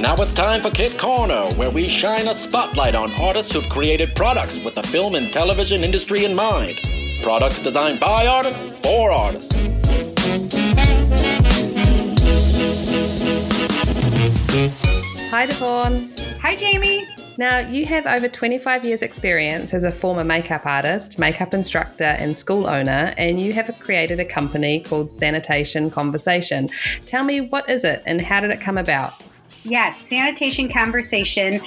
Now it's time for Kit Corner, where we shine a spotlight on artists who've created products with the film and television industry in mind. Products designed by artists for artists. Hi, Devon. Hi, Jamie. Now, you have over 25 years' experience as a former makeup artist, makeup instructor, and school owner, and you have created a company called Sanitation Conversation. Tell me, what is it and how did it come about? Yes, Sanitation Conversation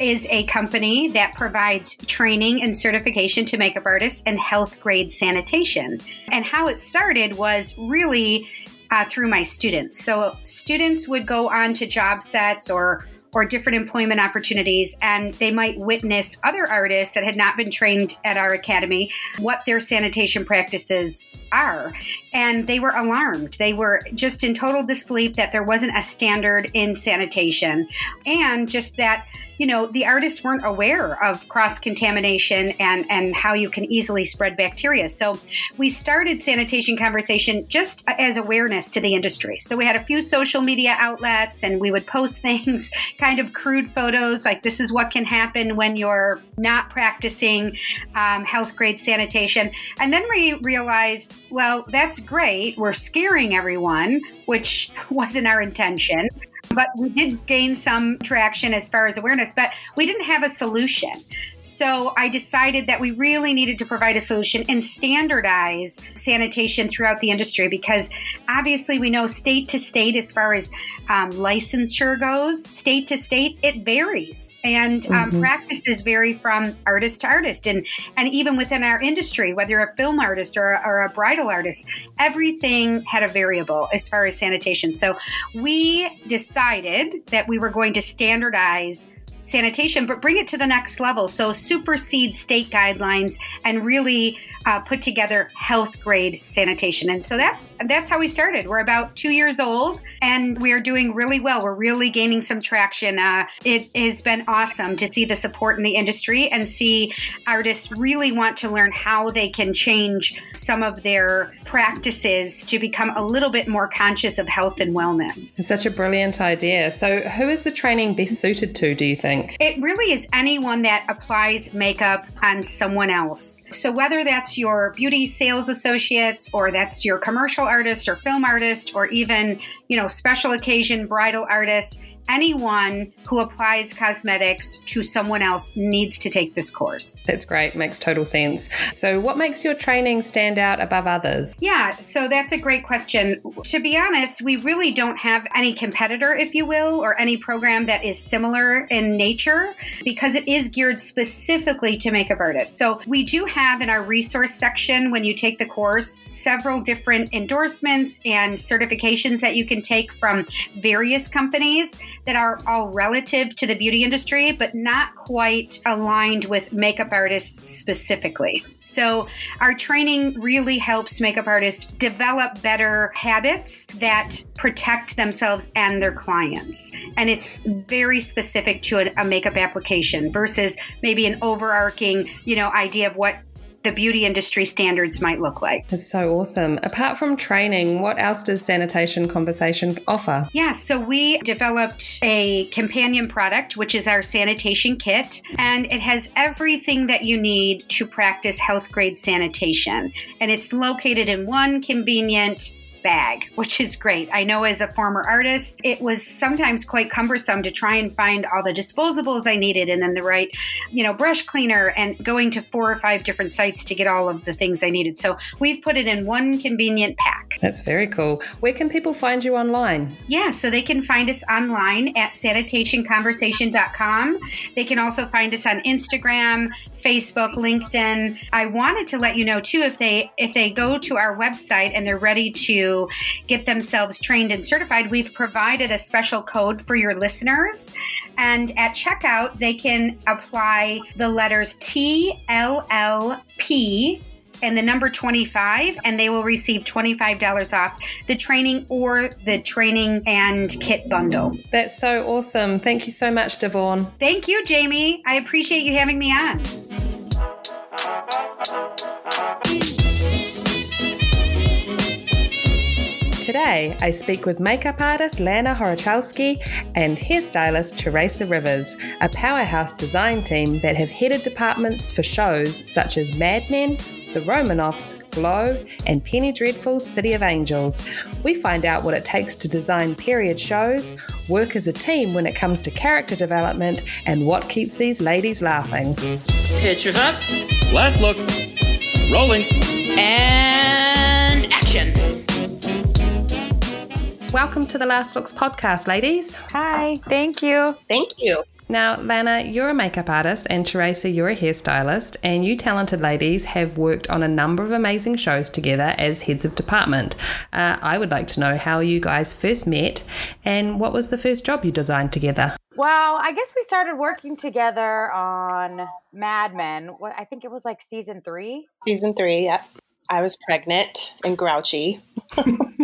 is a company that provides training and certification to makeup artists and health grade sanitation. And how it started was really uh, through my students. So students would go on to job sets or or different employment opportunities, and they might witness other artists that had not been trained at our academy what their sanitation practices are. And they were alarmed. They were just in total disbelief that there wasn't a standard in sanitation, and just that you know the artists weren't aware of cross contamination and and how you can easily spread bacteria. So we started sanitation conversation just as awareness to the industry. So we had a few social media outlets and we would post things kind of crude photos like this is what can happen when you're not practicing um, health grade sanitation. And then we realized well that's great. We're scaring everyone which wasn't our intention but we did gain some traction as far as awareness, but we didn't have a solution. So I decided that we really needed to provide a solution and standardize sanitation throughout the industry because obviously we know state to state, as far as um, licensure goes, state to state, it varies. And um, mm-hmm. practices vary from artist to artist. And, and even within our industry, whether you're a film artist or, or a bridal artist, everything had a variable as far as sanitation. So we decided that we were going to standardize sanitation, but bring it to the next level. So supersede state guidelines and really uh, put together health grade sanitation. And so that's that's how we started. We're about two years old, and we are doing really well. We're really gaining some traction. Uh, it has been awesome to see the support in the industry and see artists really want to learn how they can change some of their practices to become a little bit more conscious of health and wellness. It's such a brilliant idea. So, who is the training best suited to? Do you think? It really is anyone that applies makeup on someone else. So whether that's your beauty sales associates or that's your commercial artist or film artist or even, you know, special occasion bridal artists, anyone who applies cosmetics to someone else needs to take this course. That's great, makes total sense. So, what makes your training stand out above others? Yeah, so that's a great question. To be honest, we really don't have any competitor, if you will, or any program that is similar in nature because it is geared specifically to makeup artists. So, we do have in our resource section when you take the course several different endorsements and certifications that you can take from various companies that are all relative to the beauty industry, but not quite aligned with makeup artists specifically. So, our training really helps makeup artists develop better habits that protect themselves and their clients. And it's very specific to a, a makeup application versus maybe an overarching, you know, idea of what the beauty industry standards might look like. It's so awesome. Apart from training, what else does Sanitation Conversation offer? Yeah, so we developed a companion product, which is our sanitation kit, and it has everything that you need to practice health grade sanitation. And it's located in one convenient bag, which is great. I know as a former artist, it was sometimes quite cumbersome to try and find all the disposables I needed and then the right, you know, brush cleaner and going to four or five different sites to get all of the things I needed. So we've put it in one convenient pack. That's very cool. Where can people find you online? Yeah, so they can find us online at sanitationconversation.com. They can also find us on Instagram, Facebook, LinkedIn. I wanted to let you know too if they if they go to our website and they're ready to to get themselves trained and certified, we've provided a special code for your listeners. And at checkout, they can apply the letters TLLP and the number 25 and they will receive $25 off the training or the training and kit bundle. That's so awesome. Thank you so much, Devon. Thank you, Jamie. I appreciate you having me on. Today, I speak with makeup artist Lana Horochowski and hairstylist Theraesa Rivers, a powerhouse design team that have headed departments for shows such as Mad Men, The Romanoffs, Glow, and Penny Dreadful's City of Angels. We find out what it takes to design period shows, work as a team when it comes to character development, and what keeps these ladies laughing. Pictures up Last looks. Rolling. and action. Welcome to the Last Looks podcast, ladies. Hi, thank you. Thank you. Now, Lana, you're a makeup artist, and Theraesa, you're a hairstylist, and you talented ladies have worked on a number of amazing shows together as heads of department. Uh, I would like to know how you guys first met and what was the first job you designed together. Well, I guess we started working together on Mad Men. What I think it was like season three. Season three, yep. I was pregnant and grouchy.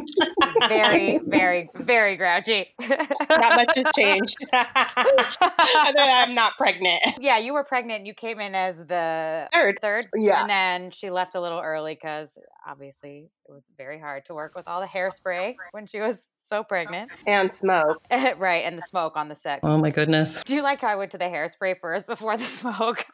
Very, very, very grouchy. Not much has changed. Other than I'm not pregnant. yeah, you were pregnant. You came in as the Third. third. Yeah. And then she left a little early because obviously it was very hard to work with all the hairspray when she was so pregnant. And smoke. right, and the smoke on the set. Oh my goodness. Do you like how I went to the hairspray first before the smoke?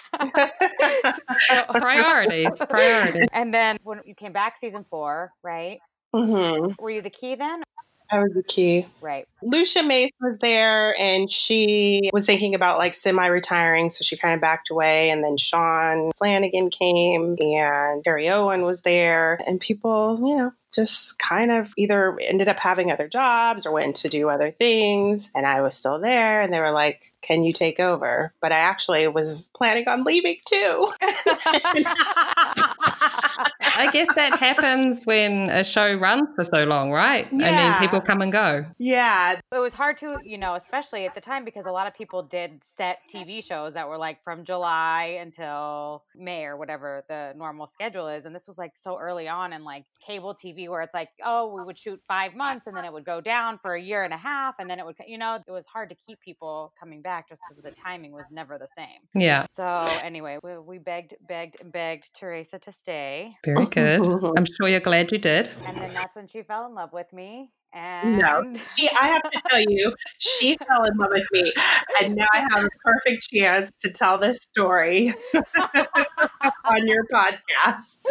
Priorities, priorities. and then when you came back season four, right? Hmm Were you the key then? I was the key. Right. Lucia Mace was there and she was thinking about like semi retiring. So she kind of backed away. And then Sean Flanagan came and Terry Owen was there. And people, you know, just kind of either ended up having other jobs or went to do other things. And I was still there. And they were like, can you take over? But I actually was planning on leaving too. I guess that happens when a show runs for so long, right? I mean, Yeah. people come and go. yeah. It was hard to, you know, especially at the time because a lot of people did set TV shows that were like from July until May or whatever the normal schedule is. And this was like so early on in like cable TV where it's like, oh, we would shoot five months and then it would go down for a year and a half. And then it would, you know, it was hard to keep people coming back just because the timing was never the same. Yeah, So anyway, we, we begged, begged, and begged Theraesa to stay. very good. I'm sure you're glad you did. And then that's when she fell in love with me. And No. She, I have to tell you, she fell in love with me. And now I have a perfect chance to tell this story on your podcast.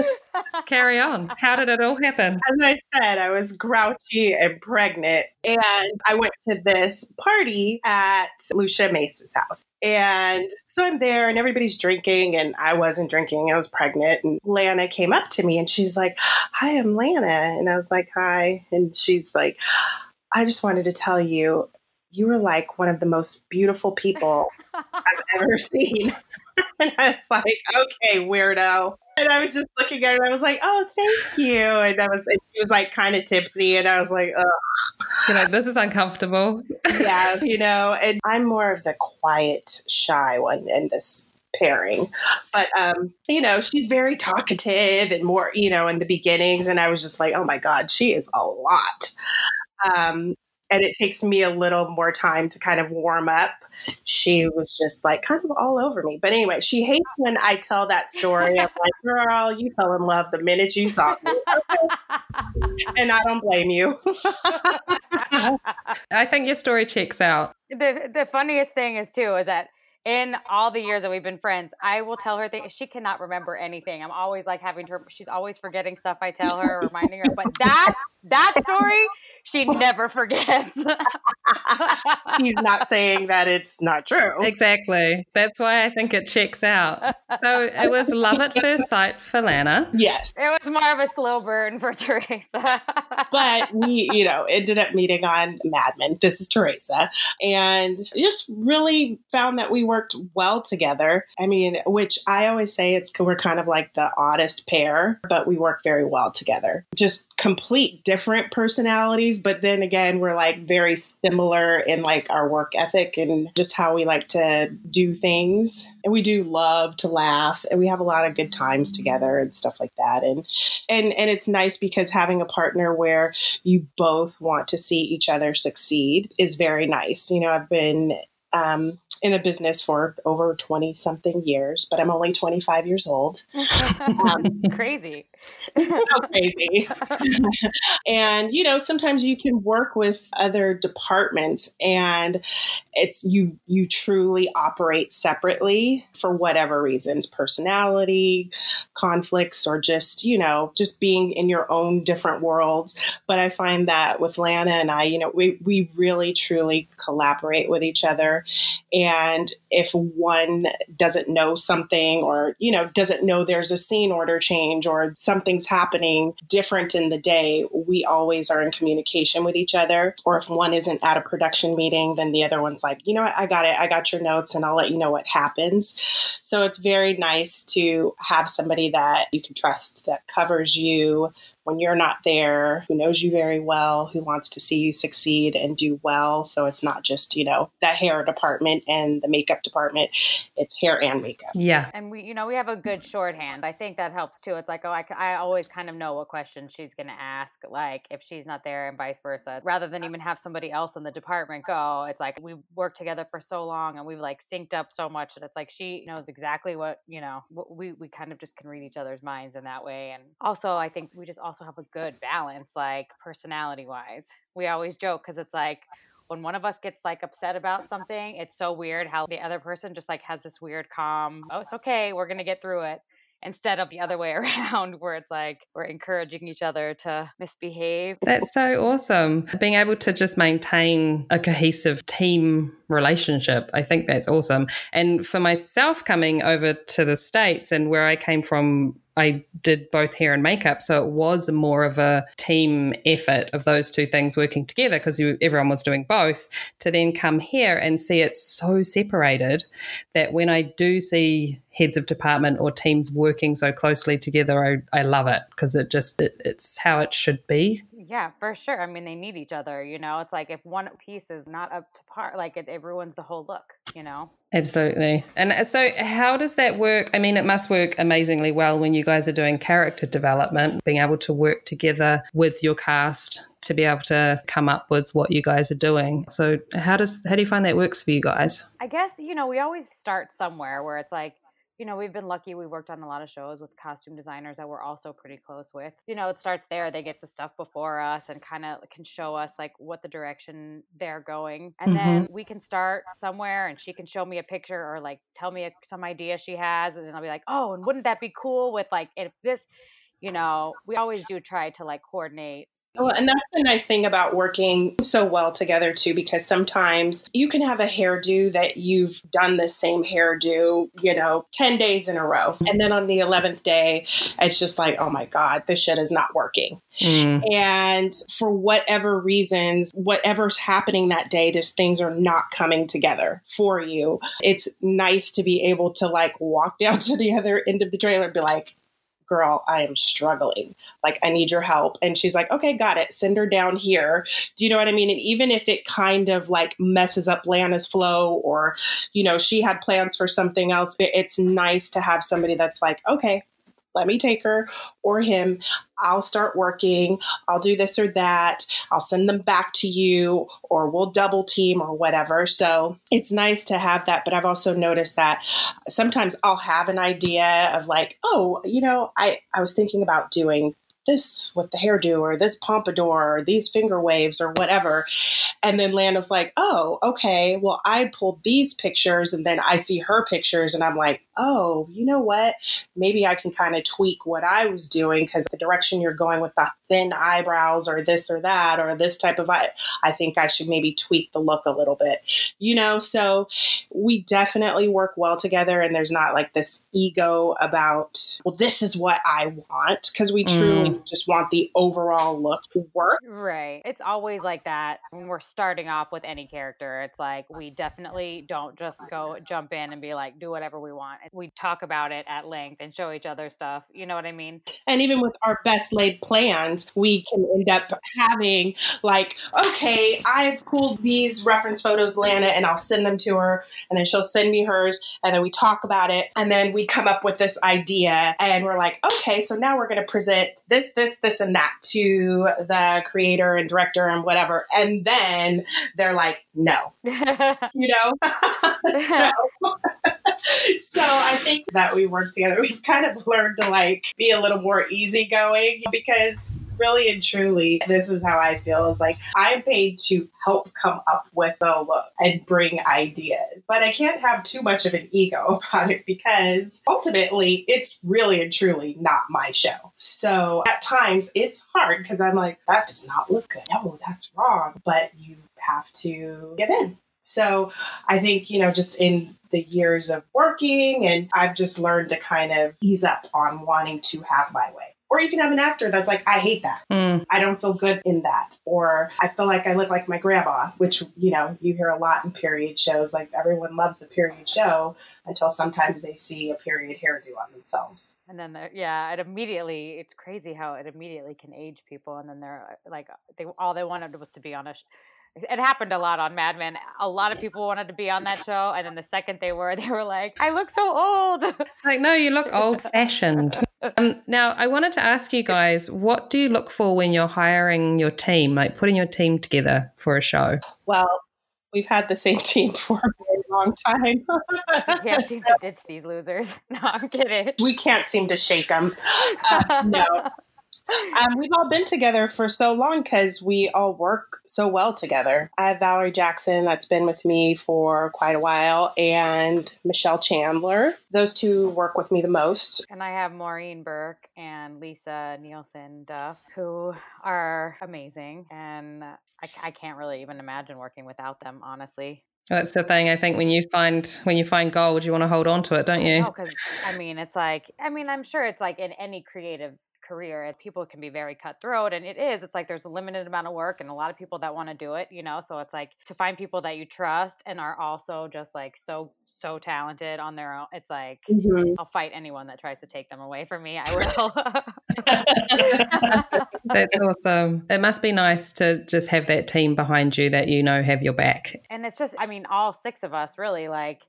Carry on. How did it all happen? As I said, I was grouchy and pregnant. And I went to this party at Lucia Mace's house. And so I'm there and everybody's drinking and I wasn't drinking. I was pregnant. And Lana came up to me and she's like, Hi, I'm Lana. And I was like, Hi. And she's like, I just wanted to tell you, you were like one of the most beautiful people I've ever seen. and I was like, okay, weirdo. And I was just looking at her and I was like, oh, thank you. And I was, and she was like kind of tipsy. And I was like, oh, You know, this is uncomfortable. yeah, you know, and I'm more of the quiet, shy one in this pairing. But, um, you know, she's very talkative and more, you know, in the beginnings. And I was just like, oh my God, she is a lot. Um, and it takes me a little more time to kind of warm up. She was just like kind of all over me. But anyway, she hates when I tell that story. I'm like, girl, you fell in love the minute you saw me. and I don't blame you. I think your story checks out. the the funniest thing is too is that in all the years that we've been friends, I will tell her things. She cannot remember anything. I'm always like having her. She's always forgetting stuff I tell her, reminding her. But that that story, she never forgets. She's not saying that it's not true. Exactly. That's why I think it checks out. So it was love at first sight for Lana. Yes. it was more of a slow burn for Theraesa. But we, you know, ended up meeting on Mad Men. This is Theraesa. And just really found that we worked well together. I mean, which I always say it's we're kind of like the oddest pair, but we work very well together. Just complete different personalities, but then again, we're like very similar in like our work ethic and just how we like to do things. And we do love to laugh and we have a lot of good times together and stuff like that. And and and it's nice because having a partner where you both want to see each other succeed is very nice. You know, I've been um, in the business for over 20 something years, but I'm only 25 years old. Um, it's crazy. so crazy. and, you know, sometimes you can work with other departments and it's you you truly operate separately for whatever reasons, personality, conflicts, or just, you know, just being in your own different worlds. But I find that with Lana and I, you know, we, we really truly collaborate with each other. And if one doesn't know something or, you know, doesn't know there's a scene order change or something's happening different in the day, we always are in communication with each other. Or if one isn't at a production meeting, then the other one's like, you know what, I got it. I got your notes and I'll let you know what happens. So it's very nice to have somebody that you can trust that covers you when you're not there, who knows you very well, who wants to see you succeed and do well. So it's not just, you know, that hair department and the makeup department, it's hair and makeup. Yeah. And we, you know, we have a good shorthand. I think that helps too. It's like, oh, I, I always kind of know what questions she's going to ask, like if she's not there and vice versa. Rather than even have somebody else in the department go, it's like we've worked together for so long and we've like synced up so much that it's like she knows exactly what, you know, we, we kind of just can read each other's minds in that way. And also, I think we just also also have a good balance, like personality wise. We always joke because it's like when one of us gets like upset about something, it's so weird how the other person just like has this weird calm, oh, it's okay, we're going to get through it instead of the other way around where it's like we're encouraging each other to misbehave. That's so awesome. Being able to just maintain a cohesive team relationship. I think that's awesome. And for myself coming over to the States and where I came from I did both hair and makeup. So it was more of a team effort of those two things working together because everyone was doing both. To then come here and see it so separated that when I do see heads of department or teams working so closely together, I, I love it because it just, it, it's how it should be. Yeah, for sure. I mean, they need each other, you know? It's like if one piece is not up to par, like it, it ruins the whole look, you know? Absolutely. And uh, so, how does that work? I mean, it must work amazingly well when you guys are doing character development, being able to work together with your cast to be able to come up with what you guys are doing. So, how does how do you find that works for you guys? I guess you know we always start somewhere where it's like you know, we've been lucky. We worked on a lot of shows with costume designers that we're also pretty close with. You know, it starts there. They get the stuff before us and kind of can show us like what the direction they're going. And mm-hmm. then we can start somewhere and she can show me a picture or like tell me a, some idea she has. And then I'll be like, oh, and wouldn't that be cool with like, if this, you know, we always do try to like coordinate well, and that's the nice thing about working so well together too, because sometimes you can have a hairdo that you've done the same hairdo, you know, 10 days in a row. And then on the 11th day, it's just like, oh my God, this shit is not working. Mm. And for whatever reasons, whatever's happening that day, these things are not coming together for you. It's nice to be able to like walk down to the other end of the trailer and be like, girl, I am struggling. Like, I need your help. And she's like, okay, got it. Send her down here. Do you know what I mean? And even if it kind of like messes up Lana's flow or, you know, she had plans for something else, it's nice to have somebody that's like, okay, let me take her or him. I'll start working. I'll do this or that. I'll send them back to you, or we'll double team or whatever. So it's nice to have that. But I've also noticed that sometimes I'll have an idea of like, oh, you know, I, I was thinking about doing this with the hairdo or this pompadour or these finger waves or whatever. And then Lana's like, oh, okay, well, I pulled these pictures and then I see her pictures and I'm like, oh, you know what? Maybe I can kind of tweak what I was doing because the direction you're going with the thin eyebrows or this or that or this type of eye, I think I should maybe tweak the look a little bit, you know? So we definitely work well together and there's not like this ego about, well, this is what I want because we truly mm. just want the overall look to work. Right. It's always like that when we're starting off with any character. It's like we definitely don't just go jump in and be like, do whatever we want we talk about it at length and show each other stuff. You know what I mean? And even with our best laid plans, hands, we can end up having like, okay, I've pulled these reference photos, Lana, and I'll send them to her, and then she'll send me hers, and then we talk about it, and then we come up with this idea, and we're like, okay, so now we're going to present this, this, this, and that to the creator and director and whatever, and then they're like, no, you know. so, so I think that we work together. We've kind of learned to like be a little more easygoing because really and truly, this is how I feel. Is like I'm paid to help come up with a look and bring ideas, but I can't have too much of an ego about it because ultimately, it's really and truly not my show. So at times, it's hard because I'm like, that does not look good. No, that's wrong. But you have to give in. So I think, you know, just in the years of working, and I've just learned to kind of ease up on wanting to have my way. Or you can have an actor that's like, I hate that. Mm. I don't feel good in that. Or I feel like I look like my grandma, which, you know, you hear a lot in period shows. Like everyone loves a period show until sometimes they see a period hairdo on themselves. And then, they're- yeah, it immediately, it's crazy how it immediately can age people. And then they're uh, like, they all they wanted was to be on a, sh- it happened a lot on Mad Men. A lot of people wanted to be on that show. And then the second they were, they were like, I look so old. It's like, no, you look old fashioned. Um, now, I wanted to ask you guys, what do you look for when you're hiring your team, like putting your team together for a show? Well, we've had the same team for a very long time. You can't seem to ditch these losers. No, I'm kidding. we can't seem to shake them. Uh, no. Um, we've all been together for so long because we all work so well together. I have Valerie Jackson that's been with me for quite a while, and Michelle Chandler. Those two work with me the most. And I have Maureen Burke and Lisa Nielsen Duff, who are amazing. And I, I can't really even imagine working without them, honestly. That's the thing. I think when you find when you find gold, you want to hold on to it, don't you? No, because I mean, it's like, I mean, I'm sure it's like in any creative career, people can be very cutthroat, and it is. It's like there's a limited amount of work, and a lot of people that want to do it, you know. So it's like to find people that you trust and are also just like so so talented on their own. It's like mm-hmm. I'll fight anyone that tries to take them away from me. I will. That's awesome. It must be nice to just have that team behind you that you know have your back. and it's just, I mean, all six of us really like.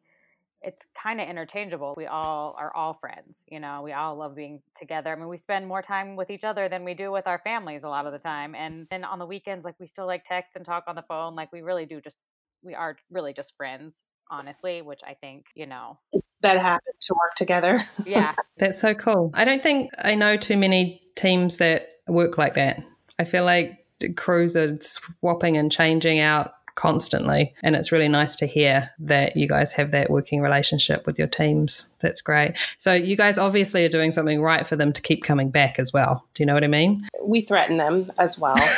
It's kind of interchangeable. We all are all friends, you know. We all love being together. I mean, we spend more time with each other than we do with our families a lot of the time. And then on the weekends, like we still like text and talk on the phone. Like we really do just, we are really just friends, honestly. Which I think, you know, That happened to work together. yeah, That's so cool. I don't think I know too many teams that work like that. I feel like crews are swapping and changing out constantly. And it's really nice to hear that you guys have that working relationship with your teams. That's great. So you guys obviously are doing something right for them to keep coming back as well. Do you know what I mean? We threaten them as well.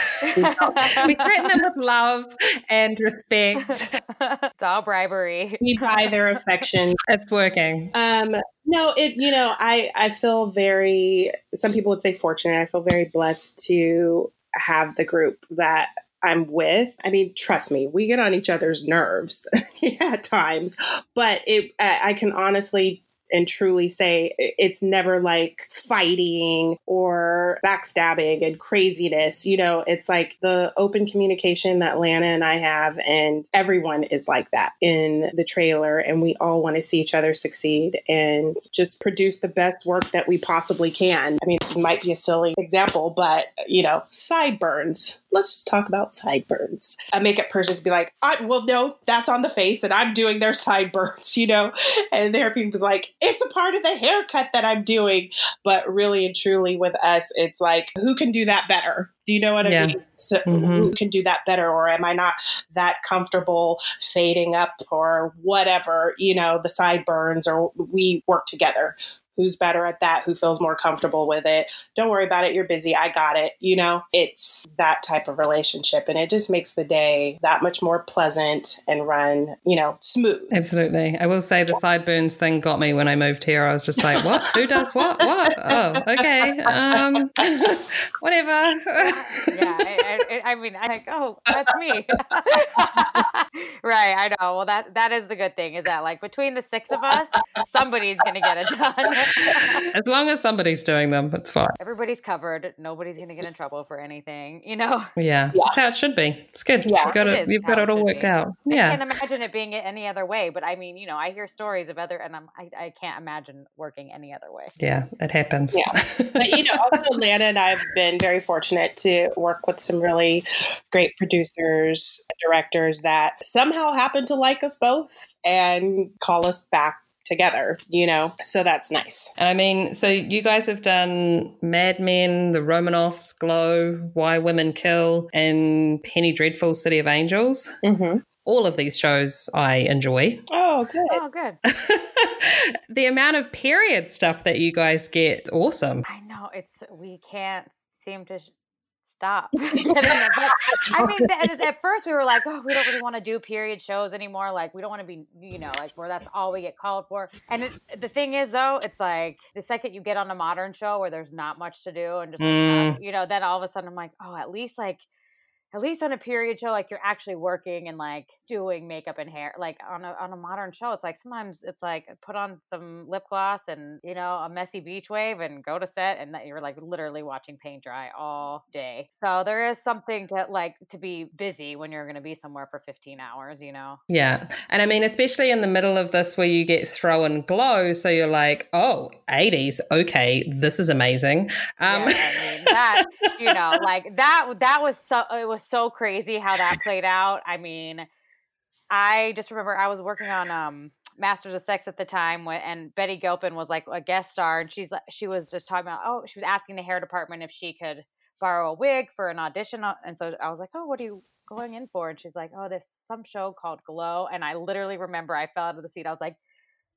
We threaten them with love and respect. it's all bribery. we buy their affection. It's working. Um, no, it you know, I I feel very some people would say fortunate. I feel very blessed to have the group that I'm with. I mean, trust me, we get on each other's nerves at times, but it I can honestly and truly say it's never like fighting or backstabbing and craziness. You know, it's like the open communication that Lana and I have, and everyone is like that in the trailer. And we all want to see each other succeed and just produce the best work that we possibly can. I mean, this might be a silly example, but you know, sideburns. Let's just talk about sideburns. A makeup person could be like, I, well, no, that's on the face, and I'm doing their sideburns, you know? And there are people like, it's a part of the haircut that I'm doing. But really and truly, with us, it's like, who can do that better? Do you know what I Yeah. mean? So, Mhm. Who can do that better? Or am I not that comfortable fading up or whatever, you know, the sideburns, or we work together? Who's better at that? Who feels more comfortable with it? Don't worry about it. You're busy. I got it. You know, it's that type of relationship. And it just makes the day that much more pleasant and run, you know, smooth. Absolutely. I will say the sideburns thing got me when I moved here. I was just like, what? Who does what? What? Oh, okay. Um, whatever. yeah, I, I, I mean, I'm like, oh, that's me. right, I know. Well, that that is the good thing is that like between the six of us, somebody's gonna get it done. As long as somebody's doing them, it's fine. Everybody's covered. Nobody's gonna get in trouble for anything. You know. Yeah, Yeah. that's how it should be. It's good. Yeah. you've got It it. is You've got it it all worked be. out. Yeah. I can't imagine it being any other way. But I mean, you know, I hear stories of other, and I'm I, I can't imagine working any other way. yeah, it happens. Yeah. But you know, also Lana and I have been very fortunate to work with some really great producers, directors that somehow happen to like us both and call us back together, you know. So that's nice. And I mean, so you guys have done Mad Men, The Romanoffs, Glow, Why Women Kill, and Penny Dreadful, City of Angels. Mm-hmm. All of these shows I enjoy. Oh, good. Oh, good. the amount of period stuff that you guys get, awesome. I know it's we can't seem to sh- stop getting it. But, I mean, at, at first we were like, oh, we don't really want to do period shows anymore. Like, we don't want to be, you know, like where that's all we get called for. And it, the thing is, though, it's like the second you get on a modern show where there's not much to do and just, like, Mm. you know, then all of a sudden I'm like, oh, at least like. At least on a period show, like you're actually working and like doing makeup and hair. Like on a on a modern show, it's like sometimes it's like put on some lip gloss and you know a messy beach wave and go to set, and that you're like literally watching paint dry all day. So there is something to like to be busy when you're going to be somewhere for 15 hours. You know. Yeah. And I mean, especially in the middle of this where you get thrown glow. So you're like, oh, 80s. Okay, this is amazing. Um, yeah, I mean that you know like that that was so it was so crazy how that played out. I mean i just remember i was working on um masters of sex at the time and betty gilpin was like a guest star and she's like she was just talking about oh she was asking the hair department if she could borrow a wig for an audition uh, and so i was like oh what are you going in for? And she's like oh this some show called glow and i literally remember i fell out of the seat i was like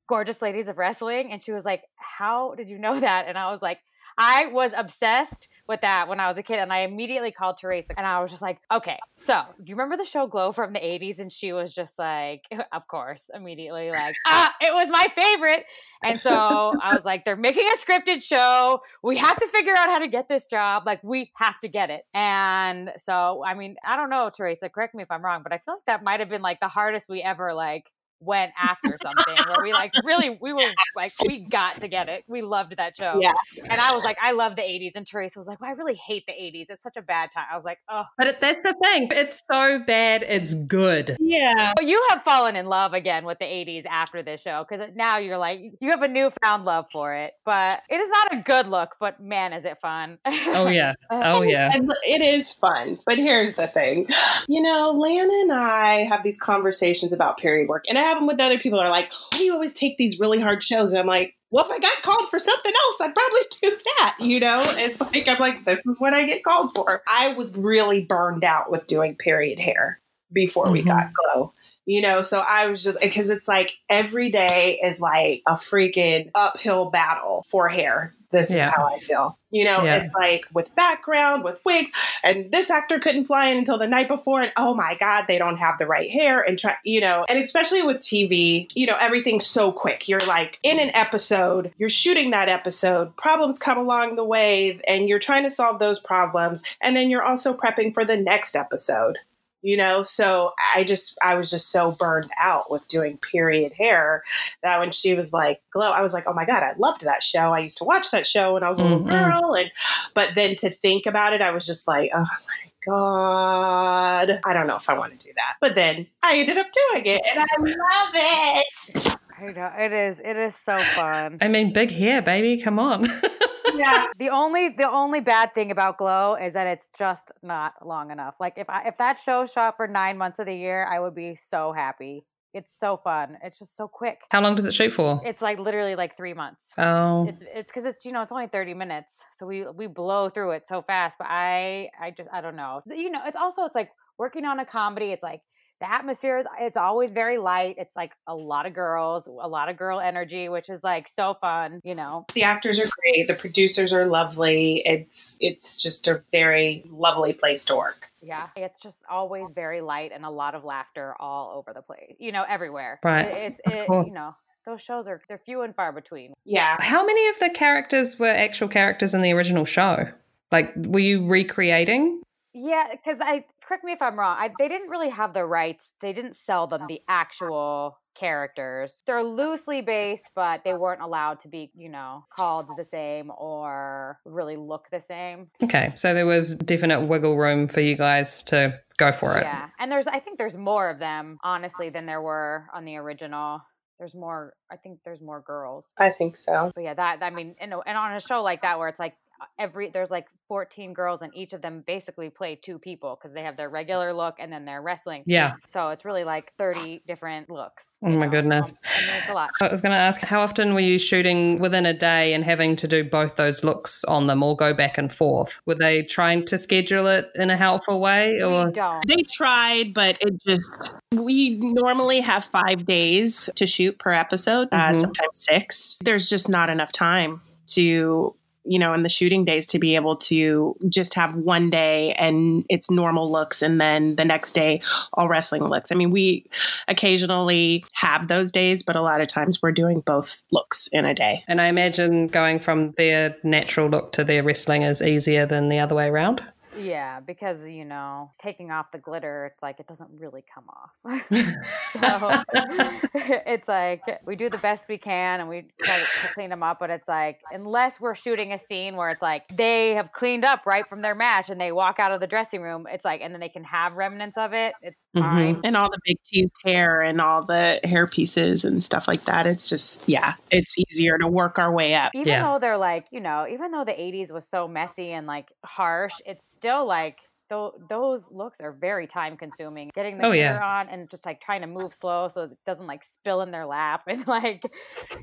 gorgeous ladies of wrestling and she was like how did you know that? And i was like I was obsessed with that when I was a kid, and I immediately called Theraesa, and I was just like, "Okay, so you remember the show Glow from the '80s?" And she was just like, "Of course," immediately like, "Ah, it was my favorite." And so I was like, "They're making a scripted show. We have to figure out how to get this job. Like, we have to get it." And so, I mean, I don't know, Theraesa. Correct me if I'm wrong, but I feel like that might have been like the hardest we ever like went after something where we like really we were like we got to get it we loved that show Yeah. and I was like, I love the 80s. And Theraesa was like, well, I really hate the 80s. It's such a bad time. I was like, oh. but it, that's the thing. It's so bad, it's good. Yeah. But you have fallen in love again with the 80s after this show because now you're like, you have a newfound love for it. But it is not a good look, but man, is it fun. Oh, yeah. Uh, oh, yeah. And it is fun, but here's the thing. You know, Lana and I have these conversations about period work, and I with other people are like, why do you always take these really hard shows? And I'm like, well, if I got called for something else, I'd probably do that. You know, it's like, I'm like, this is what I get called for. I was really burned out with doing period hair before we Mhm. got glow. You know, so I was just because it's like every day is like a freaking uphill battle for hair. This is how I feel. You know, Yeah. it's like with background, with wigs, and this actor couldn't fly in until the night before, and oh my God, they don't have the right hair. And try, you know, and especially with TV, you know, everything's so quick. You're like in an episode, you're shooting that episode, problems come along the way, and you're trying to solve those problems. And then you're also prepping for the next episode you know so i just i was just so burned out with doing period hair that when she was like glow i was like oh my god i loved that show i used to watch that show when i was a little Mhm. girl and but then to think about it i was just like oh my god i don't know if i want to do that but then i ended up doing it and i love it I know. It is. It is so fun. I mean, big hair, baby. Come on. yeah The only the only bad thing about Glow is that it's just not long enough. Like if I if that show shot for nine months of the year, I would be so happy. It's so fun. It's just so quick. How long does it shoot for? It's like literally like three months. Oh, It's it's because it's you know it's only thirty minutes, so we we blow through it so fast. But I I just I don't know. You know, it's also it's like working on a comedy. It's like the atmosphere is it's always very light. It's like a lot of girls, a lot of girl energy, which is like so fun. You know, the actors are great the producers are lovely it's it's just a very lovely place to work Yeah, it's just always very light and a lot of laughter all over the place. You know, everywhere. Right. It- It's it, course. you know those shows are they're few and far between. yeah how many of the characters were actual characters in the original show? Like, were you recreating? Yeah, because I correct me if I'm wrong. I, they didn't really have the rights. They didn't sell them the actual characters. They're loosely based, but they weren't allowed to be, you know, called the same or really look the same. Okay, so there was definite wiggle room for you guys to go for it. Yeah. And there's I think there's more of them, honestly, than there were on the original. There's more I think there's more girls. I think so. But yeah, that I mean, and, and on a show like that where it's like every there's like 14 girls and each of them basically play two people because they have their regular look and then their wrestling Yeah. so it's really like 30 different looks Oh my know? goodness. Um, I mean, it's a lot I was going to ask, how often were you shooting within a day and having to do both those looks on them or go back and forth? Were they trying to schedule it in a helpful way or? we don't They tried, but it just. We normally have five days to shoot per episode, uh, Mhm. sometimes six. There's just not enough time to, you know, in the shooting days to be able to just have one day and it's normal looks and then the next day all wrestling looks. I mean, we occasionally have those days, but a lot of times we're doing both looks in a day. And I imagine going from their natural look to their wrestling is easier than the other way around. Yeah, because you know, taking off the glitter, it's like it doesn't really come off. so it's like we do the best we can and we try to clean them up, but it's like unless we're shooting a scene where it's like they have cleaned up right from their match and they walk out of the dressing room, it's like and then they can have remnants of it. It's Mhm. fine. and all the big teased hair and all the hair pieces and stuff like that. It's just, yeah, it's easier to work our way up. Even Yeah. though they're like, you know, even though the 80s was so messy and like harsh, it's still like tho- those looks are very time consuming. Getting the Oh, gear yeah. on and just like trying to move slow so it doesn't like spill in their lap and like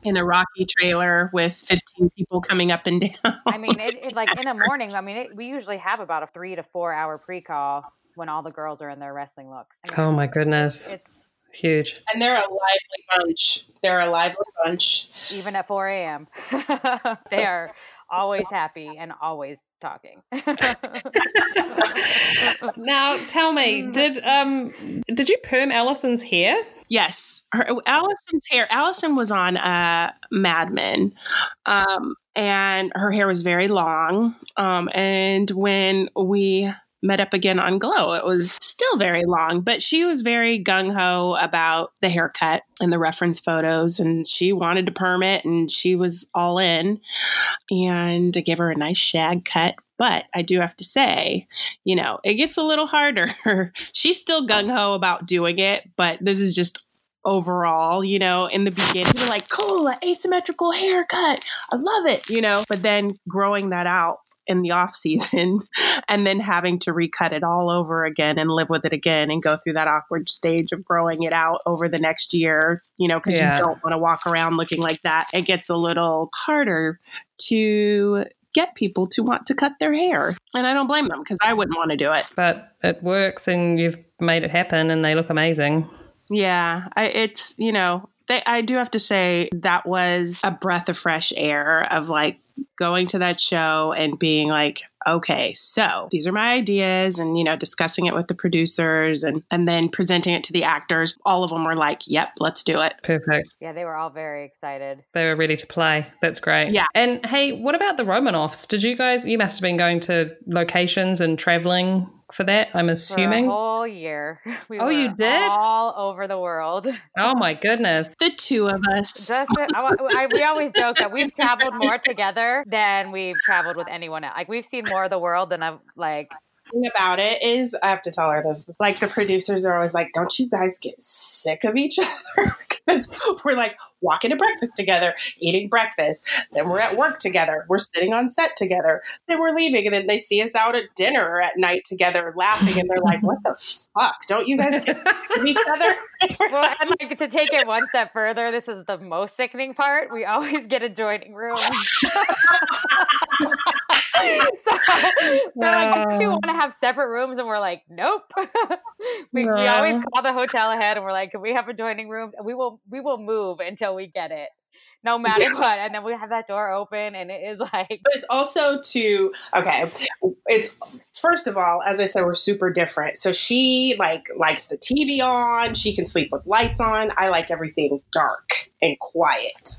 In a Rocky trailer with 15 people coming up and down. I mean it, it like in a morning, I mean it, we usually have about a 3 to 4 hour pre-call when all the girls are in their wrestling looks. I mean, Oh my goodness. It's Huge. And they're a lively bunch. They're a lively bunch. even at 4 a.m. they are always happy and always talking. Now tell me, did um did you perm Alison's hair? Yes, her, Alison's hair. Alison was on uh, Mad Men, um, and her hair was very long. Um, and when we met up again on Glow, it was still very long, but she was very gung ho about the haircut and the reference photos, and she wanted to perm it, and she was all in. And I gave her a nice shag cut. But I do have to say, you know, it gets a little harder. She's still gung ho about doing it, but this is just overall, you know, in the beginning, were like, cool, asymmetrical haircut. I love it, you know, but then growing that out in the off season and then having to recut it all over again and live with it again and go through that awkward stage of growing it out over the next year, you know, because Yeah. you don't want to walk around looking like that. It gets a little harder to get people to want to cut their hair. And I don't blame them because I wouldn't want to do it. But it works and you've made it happen and they look amazing. Yeah, I, it's you know, they, I do have to say that was a breath of fresh air of like going to that show and being like, okay, so these are my ideas, and you know, discussing it with the producers and and then presenting it to the actors. All of them were like, yep, let's do it. Perfect. yeah, they were all very excited. They were ready to play. That's great. Yeah. And hey, what about the Romanoffs? Did you guys you must have been going to locations and traveling for that, I'm For a assuming. whole year. We Oh, you did? All over the world. Oh my goodness. The two of us. Just, I, I- we always joke that we've traveled more together than we've traveled with anyone else. Like we've seen more of the world than I've like. Thing about it is I have to tell her this. Like the producers are always like, "Don't you guys get sick of each other?" because we're like walking to breakfast together, eating breakfast. Then we're at work together. We're sitting on set together. Then we're leaving, and then they see us out at dinner at night together, laughing, and they're like, "What the fuck? Don't you guys get sick of each other?" Well, and like to take it one step further, this is the most sickening part. We always get adjoining rooms. so they're like, "Don't you want to have separate rooms?" And we're like, "Nope." we, we always call the hotel ahead, and we're like, "Can we have adjoining rooms?" And we will we will move until we get it, no matter Yeah. what. And then we have that door open, and it is like, but it's also to okay it's first of all as i said we're super different so she like likes the tv on she can sleep with lights on i like everything dark and quiet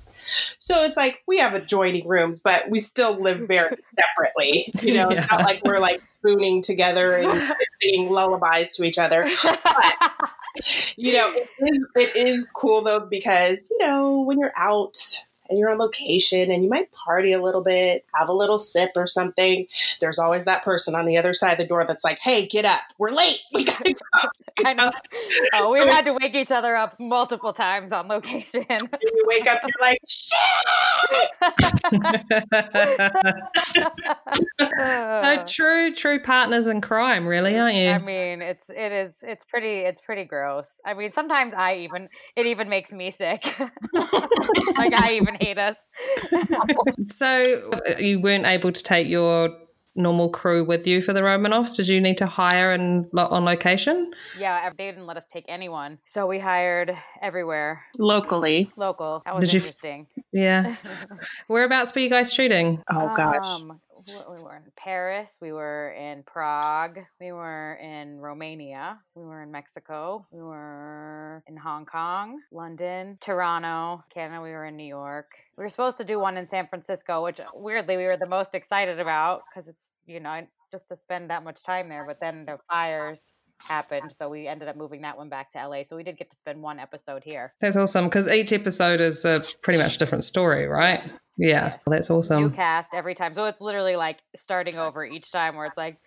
So it's like we have adjoining rooms, but we still live very separately. You know, it's not like we're like spooning together and singing lullabies to each other. But you know, it is it is cool though because you know when you're out and you're on location and you might party a little bit, have a little sip or something. There's always that person on the other side of the door that's like, "Hey, get up, we're late, we gotta go." I know. Oh, we've had to wake each other up multiple times on location. And you wake up, and you're like, shit. so true, true partners in crime, really, aren't you? I mean, it's it is it's pretty it's pretty gross. I mean, sometimes I even it even makes me sick. like I even hate us. so uh, you weren't able to take your normal crew with you for the Romanoffs? Did you need to hire and on location? Yeah, they didn't let us take anyone, so we hired everywhere locally. Local. That was Did interesting. You, yeah. Whereabouts were you guys shooting? Oh gosh. Um, We were in Paris, we were in Prague, we were in Romania, we were in Mexico, we were in Hong Kong, London, Toronto, Canada, we were in New York. We were supposed to do one in San Francisco, which uh, weirdly we were the most excited about because it's, you know, just to spend that much time there, but then the fires happened. So we ended up moving that one back to LA. So we did get to spend one episode here. That's awesome because each episode is a pretty much different story, right? Yeah, that's awesome. New cast every time. So it's literally like starting over each time where it's like,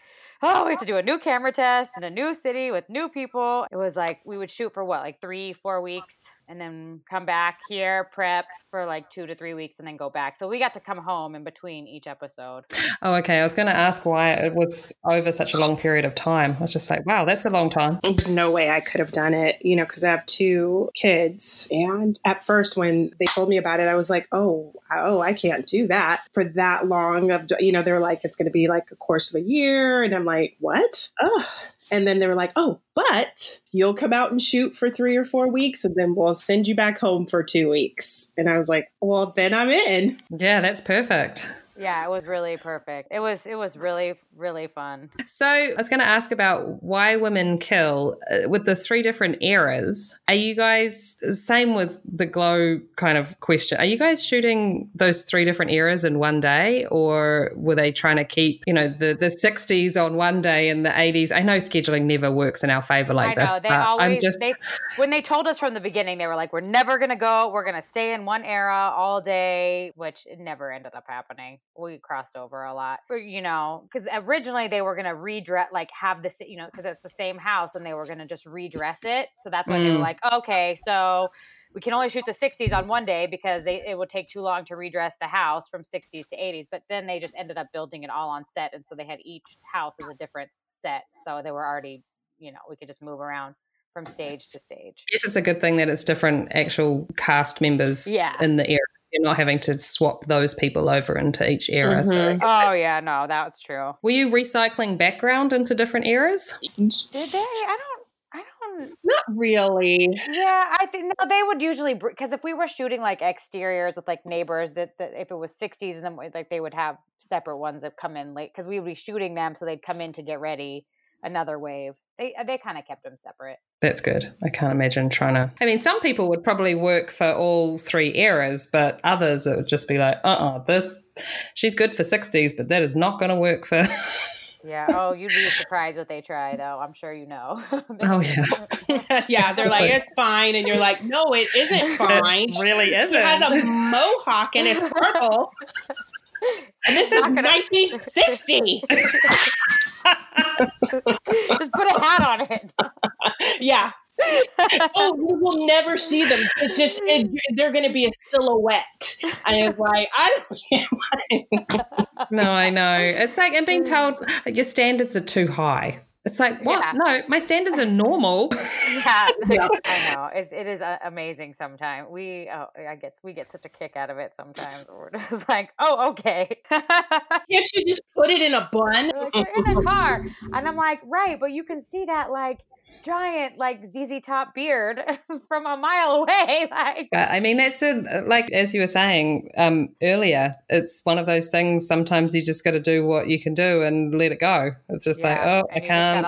oh, we have to do a new camera test in a new city with new people. It was like we would shoot for what, like three, four weeks and then come back here, prep for like two to three weeks, and then go back. So we got to come home in between each episode. Oh, okay. I was going to ask why it was over such a long period of time. I was just like, wow, that's a long time. There's no way I could have done it, you know, because I have two kids. And at first, when they told me about it, I was like, oh, oh, I can't do that for that long. Of you know, they're like, it's going to be like a course of a year, and I'm like, what? Oh, and then they were like, oh, but you'll come out and shoot for three or four weeks and then we'll send you back home for two weeks. And I was like, well, then I'm in. Yeah, that's perfect. Yeah, it was really perfect. It was it was really really fun. So, I was going to ask about why women kill uh, with the three different eras. Are you guys same with the glow kind of question? Are you guys shooting those three different eras in one day or were they trying to keep, you know, the the 60s on one day and the 80s? I know scheduling never works in our favor like I know, this. They always just... they, when they told us from the beginning they were like we're never going to go, we're going to stay in one era all day, which never ended up happening we crossed over a lot. You know, because originally they were going to redress, like have this, you know, because it's the same house and they were going to just redress it. So that's why mm. they were mm. like, okay, so we can only shoot the 60s on one day because they, it would take too long to redress the house from 60s to 80s. But then they just ended up building it all on set. And so they had each house as a different set. So they were already, you know, we could just move around from stage to stage. Yes, it's a good thing that it's different actual cast members yeah. in the area you're not having to swap those people over into each era. Mm-hmm. So oh yeah, no, that's true. Were you recycling background into different eras? Did they? I don't. I don't. Not really. Yeah, I think no. They would usually because if we were shooting like exteriors with like neighbors, that, that if it was '60s, and then like they would have separate ones that come in late because we would be shooting them, so they'd come in to get ready another wave. They they kind of kept them separate. That's good. I can't imagine trying to. I mean, some people would probably work for all three eras, but others it would just be like, uh uh-uh, uh this, she's good for 60s, but that is not going to work for. yeah. Oh, you'd be surprised what they try, though. I'm sure you know. oh, yeah. yeah. They're like, it's fine. And you're like, no, it isn't fine. It really isn't. It has a mohawk and it's purple. and this is gonna... 1960. Just put a hat on it. yeah. oh, we will never see them. It's just it, they're going to be a silhouette. I was like, I don't. no, I know. It's like and being mm. told your standards are too high. It's like what? Yeah. No, my standards are normal. yeah, yeah, I know. It's it is uh, amazing. Sometimes we, oh, I get we get such a kick out of it. Sometimes we're just like, oh, okay. Can't you just put it in a bun? Like, in a car, and I'm like, right, but you can see that like giant like ZZ Top beard from a mile away. Like, I mean, that's the like as you were saying um, earlier. It's one of those things. Sometimes you just got to do what you can do and let it go. It's just yeah, like, oh, I can't.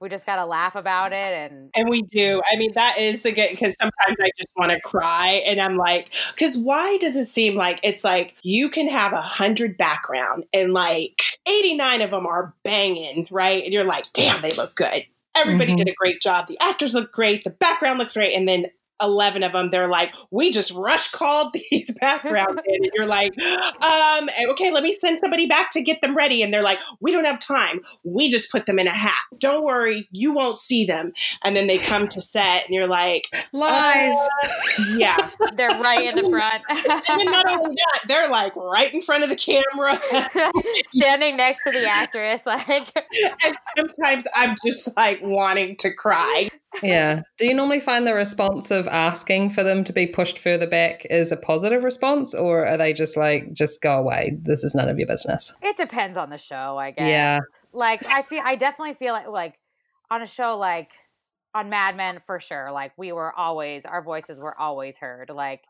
we just got to laugh about it and and we do i mean that is the good because sometimes i just want to cry and i'm like because why does it seem like it's like you can have a hundred background and like 89 of them are banging right and you're like damn they look good everybody Mhm. did a great job. The actors look great. The background looks great. And then 11 of them they're like we just rush called these background in and you're like um okay let me send somebody back to get them ready and they're like we don't have time. We just put them in a hat. Don't worry you won't see them. And then they come to set and you're like Lies. yeah. They're right in the front. and then not only that they're like right in front of the camera. Standing next to the actress, like and sometimes i'm just like wanting to cry yeah. Do you normally find the response of asking for them to be pushed further back is a positive response, or are they just like, just go away? This is none of your business. it depends on the show, I guess. Yeah. Like I feel I definitely feel like like on a show like on Mad Men for sure. Like we were always our voices were always heard. Like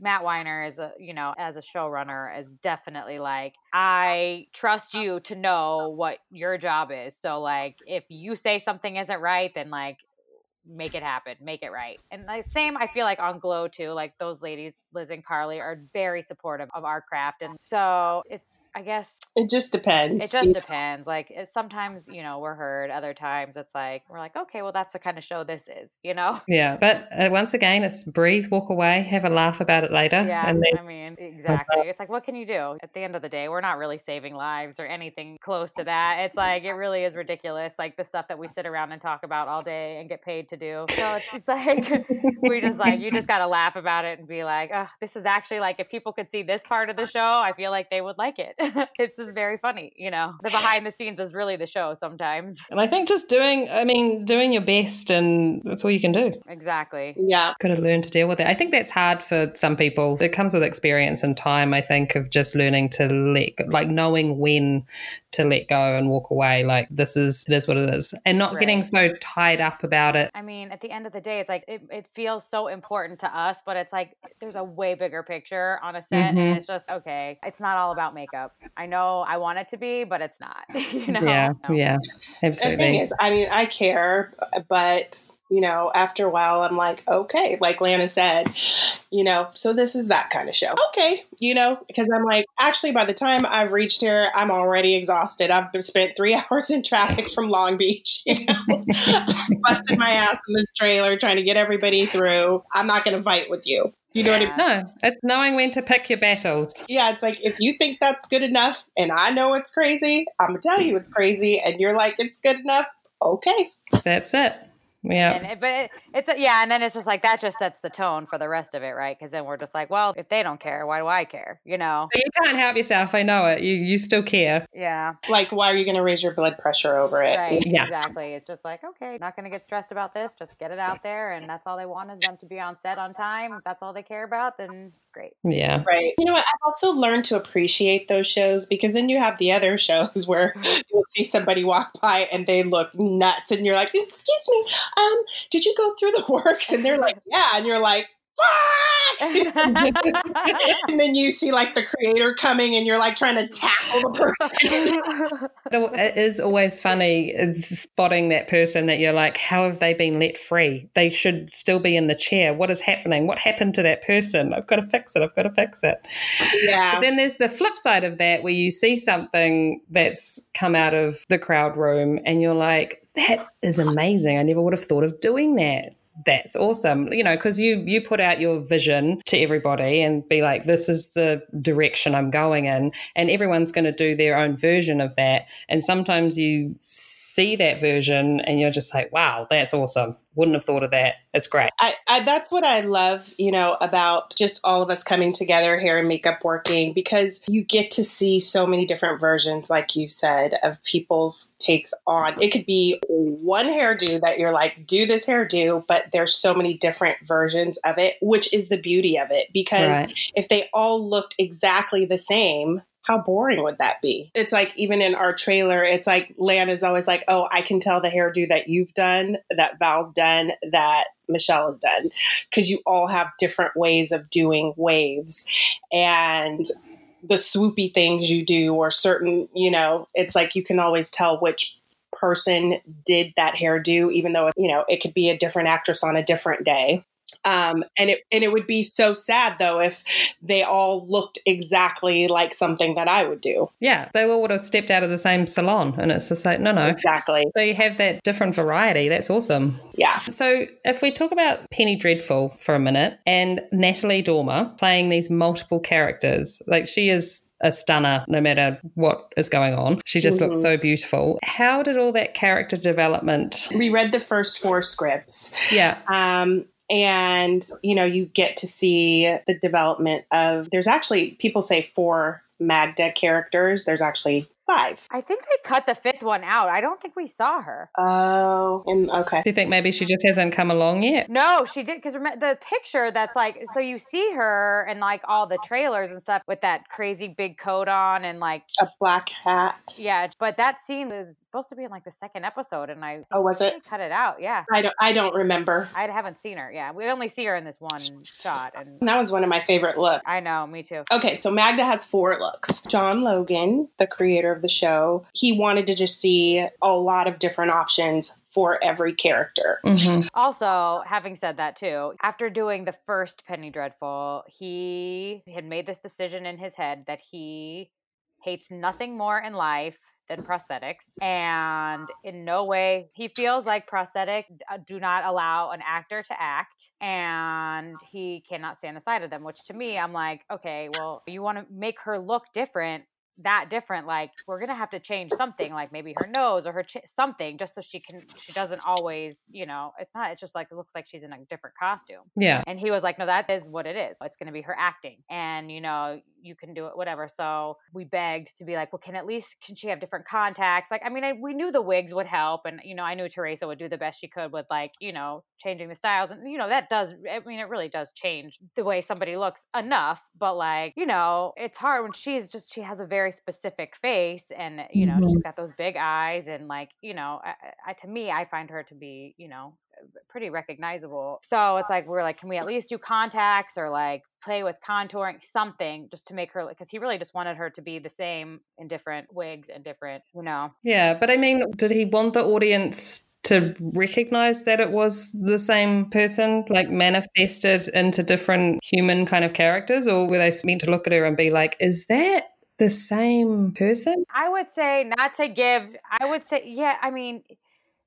Matt Weiner is a you know as a showrunner is definitely like I trust you to know what your job is. So like if you say something isn't right, then like make it happen, make it right. And the same I feel like on Glow too, like those ladies, Liz and Carly, are very supportive of our craft. And so it's I guess it just depends it just depends. Like it, sometimes, you know, we're heard. Other times, it's like we're like, okay, well, that's the kind of show this is. You know? Yeah. But uh, once again, it's breathe, walk away, have a laugh about it later. Yeah. And then I mean, exactly. It's like, what can you do? At the end of the day, we're not really saving lives or anything close to that. It's like it really is ridiculous. Like the stuff that we sit around and talk about all day and get paid to do. So it's, it's like we just like you just got to laugh about it and be like, oh, this is actually like if people could see this part of the show, I feel like they would like it. it's just very funny. You know, the behind the scenes is really the show sometimes. And I think just doing, I mean, doing your best, and that's all you can do. Exactly. yeah Got to learn to deal with it. I think that's hard for some people. It comes with experience and time, I think, of just learning to let, like knowing when to let go and walk away. Like, this is, it is what it is. And not getting so tied up about it. I mean, at the end of the day, it's like it, it feels so important to us, but it's like there's a way bigger picture on a set, Mhm. and it's just okay. It's not all about makeup. I know I want it to be, but it's not. you know? Yeah. No. Yeah. The thing is, I mean, I care, but you know, after a while, I'm like, okay, like Lana said, you know, so this is that kind of show. Okay, you know, because I'm like, actually, by the time I've reached here, I'm already exhausted. I've spent three hours in traffic from Long Beach. You know? I've busted my ass in this trailer trying to get everybody through. I'm not going to fight with you. You know what I mean? No, it's knowing when to pick your battles. Yeah, it's like if you think that's good enough and I know it's crazy, I'm gonna tell you it's crazy and you're like it's good enough. Okay. That's it. Yeah. And it, but it, it's a, yeah, and then it's just like that just sets the tone for the rest of it, right? Because then we're just like, well, if they don't care, why do I care? You know? But you can't help yourself. I know it. You you still care. Yeah, Like why are you gonna raise your blood pressure over it? right. Yeah. Exactly. It's just like okay, not going to get stressed about this. Just get it out there, and that's all they want is them to be on set on time. If that's all they care about, then great. Yeah. Right. You know what? I've also learned to appreciate those shows because then you have the other shows where mm-hmm. you'll see somebody walk by and they look nuts and you're like, excuse me, um, did you go through the works? And they're like, yeah. And you're like, fuck. and then you see like the creator coming and you're like trying to tackle the person. It is always funny uh, spotting that person that you're like, how have they been let free? They should still be in the chair. What is happening? What happened to that person? I've got to fix it. I've got to fix it. yeah. But then there's the flip side of that where you see something that's come out of the crowd room and you're like, that is amazing. I never would have thought of doing that. That's awesome. You know, because you you put out your vision to everybody and be like, this is the direction I'm going in. And everyone's going to do their own version of that. And sometimes you see that version and you're just like, wow, that's awesome. Wouldn't have thought of that. It's great. I, I that's what I love, you know, about just all of us coming together, hair and makeup working, because you get to see so many different versions, like you said, of people's takes on. It could be one hairdo that you're like, do this hairdo, but there's so many different versions of it, which is the beauty of it. Because Right. if they all looked exactly the same, how boring would that be? It's like even in our trailer, it's like Lan is always like, "Oh, I can tell the hairdo that you've done, that Val's done, that Michelle has done, because you all have different ways of doing waves, and the swoopy things you do, or certain, you know, it's like you can always tell which person did that hairdo, even though you know it could be a different actress on a different day. Um, and it and it would be so sad though if they all looked exactly like something that I would do. Yeah, they all would have stepped out of the same salon, and it's just like no, no. Exactly. So you have that different variety. That's awesome. Yeah. So if we talk about Penny Dreadful for a minute and Natalie Dormer playing these multiple characters, like she is a stunner no matter what is going on. She just looks Mhm. so beautiful. How did all that character development? We read the first four scripts. Yeah. Um, and you know, you get to see the development of there's actually people say four Magda characters. There's actually five. I think they cut the fifth one out. I don't think we saw her. Oh, and okay. Do you think maybe she just hasn't come along yet? No, she did because remember the picture that's like so you see her and like all the trailers and stuff with that crazy big coat on and like A black hat. yeah, but that scene was supposed to be in like the second episode and I Oh, was it? they cut it out. Yeah, I don't. I don't remember. I haven't seen her. Yeah, we only see her in this one shot, and And that was one of my favorite looks. I know, me too. Okay, so Magda has four looks. John Logan, the creator of the show, he wanted to just see a lot of different options for every character. Mm-hmm. Also, having said that too, after doing the first Penny Dreadful, he had made this decision in his head that he hates nothing more in life than prosthetics and in no way he feels like prosthetic uh, do not allow an actor to act and he cannot stand the sight of them which to me i'm like okay well you want to make her look different that different like we're gonna have to change something like maybe her nose or her ch- something just so she can she doesn't always you know it's not it's just like it looks like she's in a different costume. Yeah. and he was like no that is what it is. It's gonna be her acting. And you know you can do it whatever. So we begged to be like well can at least can she have different contacts? Like i mean I, we knew the wigs would help and you know i knew Theraesa would do the best she could with like you know changing the styles and you know that does i mean it really does change the way somebody looks enough but like you know it's hard when she's just she has a very specific face and you know she's mm-hmm. got those big eyes and like you know I, I, to me i find her to be you know uh, pretty recognizable so it's like we're like can we at least do contacts or like play with contouring something just to make her look because he really just wanted her to be the same in different wigs and different you know Yeah. But I mean, did he want the audience to recognize that it was the same person, like manifested into different human kind of characters? Or were they meant to look at her and be like, is that the same person? I would say not to give. I would say, yeah, I mean,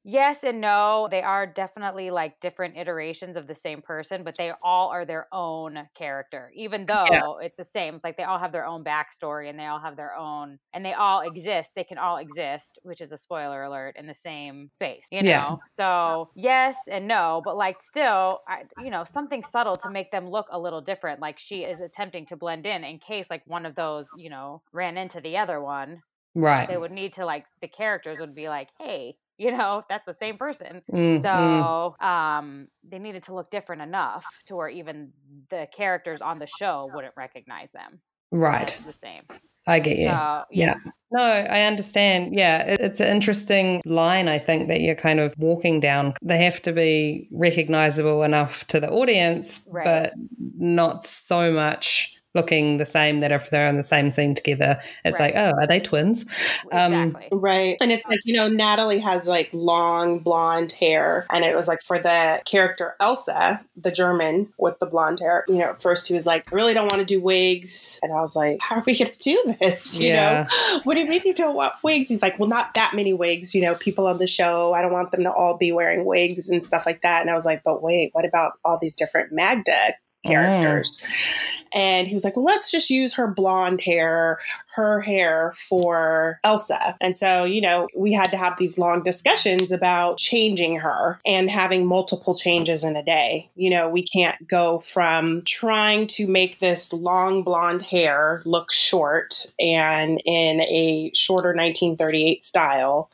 yes and no. They are definitely like different iterations of the same person, but they all are their own character, even though Yeah. it's the same. It's like they all have their own backstory and they all have their own, and they all exist. They can all exist, which is a spoiler alert, in the same space, you know? Yeah. So, yes and no, but like still, I, you know, something subtle to make them look a little different. Like she is attempting to blend in in case like one of those, you know, ran into the other one Right. they would need to like the characters would be like hey you know that's the same person Mm, mm. so um they needed to look different enough to where even the characters on the show wouldn't recognize them right. the same I get you. so yeah. No, I understand. Yeah, it- it's an interesting line, I think, that you're kind of walking down. They have to be recognizable enough to the audience, Right. but not so much looking the same that if they're on the same scene together, it's Right. like, oh, are they twins? Um, Right. And it's like, you know, Natalie has like long blonde hair. And it was like for the character Elsa, the German with the blonde hair, you know, at first he was like, I really don't want to do wigs. And I was like, how are we going to do this? You Yeah. know, what do you mean you don't want wigs? He's like, well, not that many wigs. You know, people on the show, I don't want them to all be wearing wigs and stuff like that. And I was like, but wait, what about all these different Magda characters? Oh. And he was like, well, let's just use her blonde hair, her hair for Elsa. And so, you know, we had to have these long discussions about changing her and having multiple changes in a day. You know, we can't go from trying to make this long blonde hair look short and in a shorter 1938 style,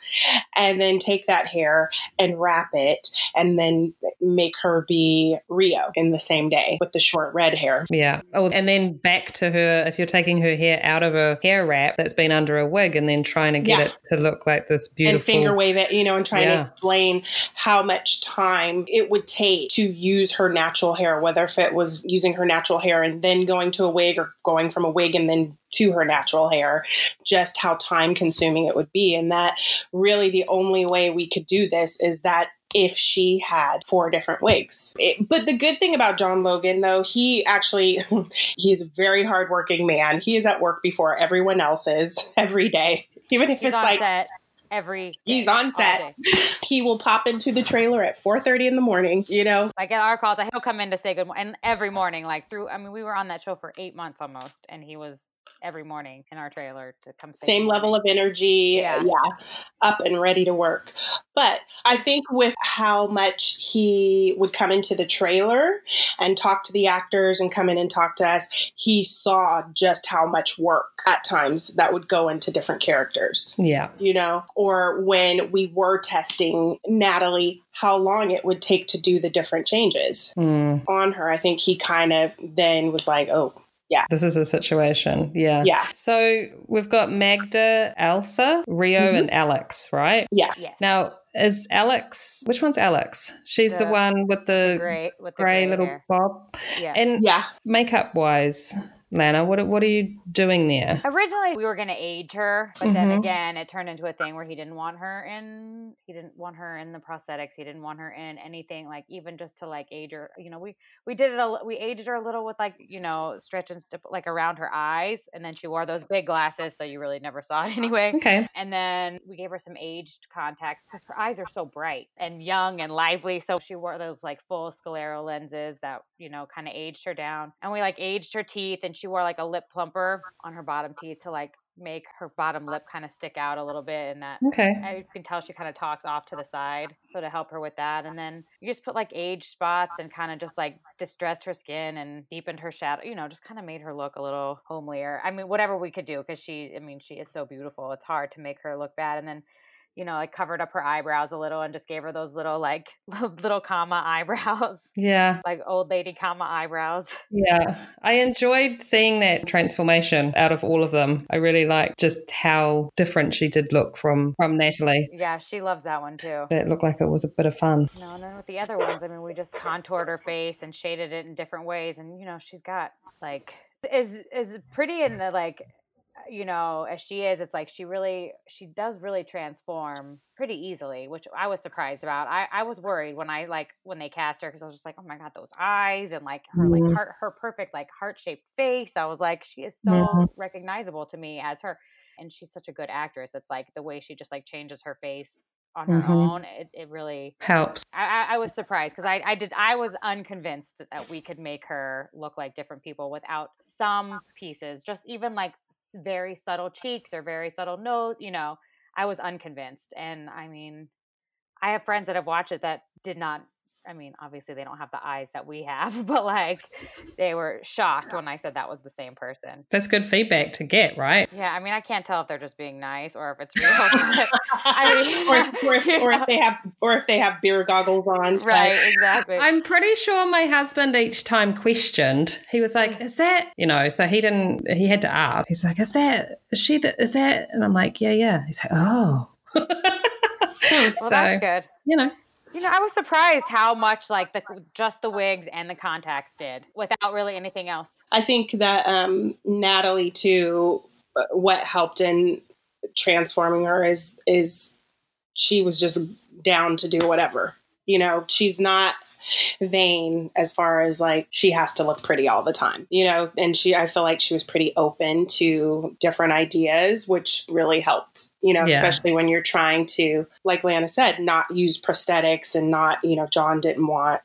and then take that hair and wrap it and then make her be Rio in the same day with the short red hair. Yeah. Oh, and then back to her, if you're taking her hair out of a hair wrap that's been under a wig and then trying to get Yeah. it to look like this beautiful. and finger wave it, you know, and trying Yeah. to explain how much time it would take to use her natural hair, whether if it was using her natural hair and then going to a wig or going from a wig and then to her natural hair, just how time consuming it would be. And that really the only way we could do this is that if she had four different wigs. It, but the good thing about John Logan, though, he actually he's a very hardworking man. He is at work before everyone else is every day, even if He's it's like set every. he's on set. He will pop into the trailer at four thirty in the morning. You know, Like at our calls, he'll come in to say good morning, and every morning, like through. I mean, we were on that show for eight months almost, and he was every morning in our trailer to come. Say same level of energy. Yeah. yeah, up and ready to work. But I think with how much he would come into the trailer and talk to the actors and come in and talk to us, he saw just how much work at times that would go into different characters. Yeah. You know, or when we were testing Natalie, how long it would take to do the different changes Mm. on her. I think he kind of then was like, oh, This is a situation. Yeah. yeah, So we've got Magda, Elsa, Rio, Mhm. and Alex, right? yeah. Yes. Now, is Alex, which one's Alex? She's the, The- one with the, Great with the grey gray little hair. bob. Yeah. And Yeah. makeup wise, Lana, what, what are you doing there? Originally, we were going to age her, but then Mhm. again, it turned into a thing where he didn't want her in. He didn't want her in the prosthetics. He didn't want her in anything like even just to like age her. You know, we we did it. A, we aged her a little with like you know stretch and stip like around her eyes, and then she wore those big glasses, so you really never saw it anyway. Okay. And then we gave her some aged contacts because her eyes are so bright and young and lively. So she wore those like full scleral lenses that, you know, kind of aged her down. And we like aged her teeth and she wore like a lip plumper on her bottom teeth to like make her bottom lip kind of stick out a little bit and that Okay. I can tell she kind of talks off to the side. So to help her with that. And then you just put like age spots and kind of just like distressed her skin and deepened her shadow, you know, just kind of made her look a little homelier. I mean, whatever we could do because she, I mean, she is so beautiful. It's hard to make her look bad. And then, you know, like covered up her eyebrows a little and just gave her those little like little comma eyebrows, Yeah. like old lady comma eyebrows. Yeah. I enjoyed seeing that transformation out of all of them. I really like just how different she did look from from Natalie. Yeah, she loves that one too. That looked like it was a bit of fun. No, and then with the other ones, I mean, we just contoured her face and shaded it in different ways, and you know, she's got like is is pretty in the like, you know, as she is. It's like she really she does really transform pretty easily, which I was surprised about. I I was worried when I like when they cast her because I was just like, oh my god, those eyes and like her like heart her perfect like heart shaped face. I was like, she is so Mhm. recognizable to me as her, and she's such a good actress. It's like the way she just like changes her face on her Mhm. own. It it really Helps. I, I- I was surprised because I, I did I was unconvinced that we could make her look like different people without some pieces, just even like very subtle cheeks or very subtle nose. You know, I was unconvinced, and I mean, I have friends that have watched it that did not. I mean, obviously they don't have the eyes that we have, but like they were shocked when I said that was the same person. That's good feedback to get, right? Yeah, I mean, I can't tell if they're just being nice or if it's real. I mean, or, if, or, if, or if they have or if they have beer goggles on. right, exactly. I'm pretty sure my husband each time questioned. He was like, mm. "Is that you know?" So he didn't. He had to ask. He's like, "Is that? Is she? The, is that?" And I'm like, "Yeah, yeah." He's like, "Oh." well, so that's good. you know, You know, I was surprised how much like the just the wigs and the contacts did without really anything else. I think that um, Natalie too. uh, What helped in transforming her is is she was just down to do whatever. You know, she's not vain as far as like she has to look pretty all the time. You know, and she I feel like she was pretty open to different ideas, which really helped. You know, Yeah. especially when you're trying to, like Lana said, not use prosthetics and not, you know, John didn't want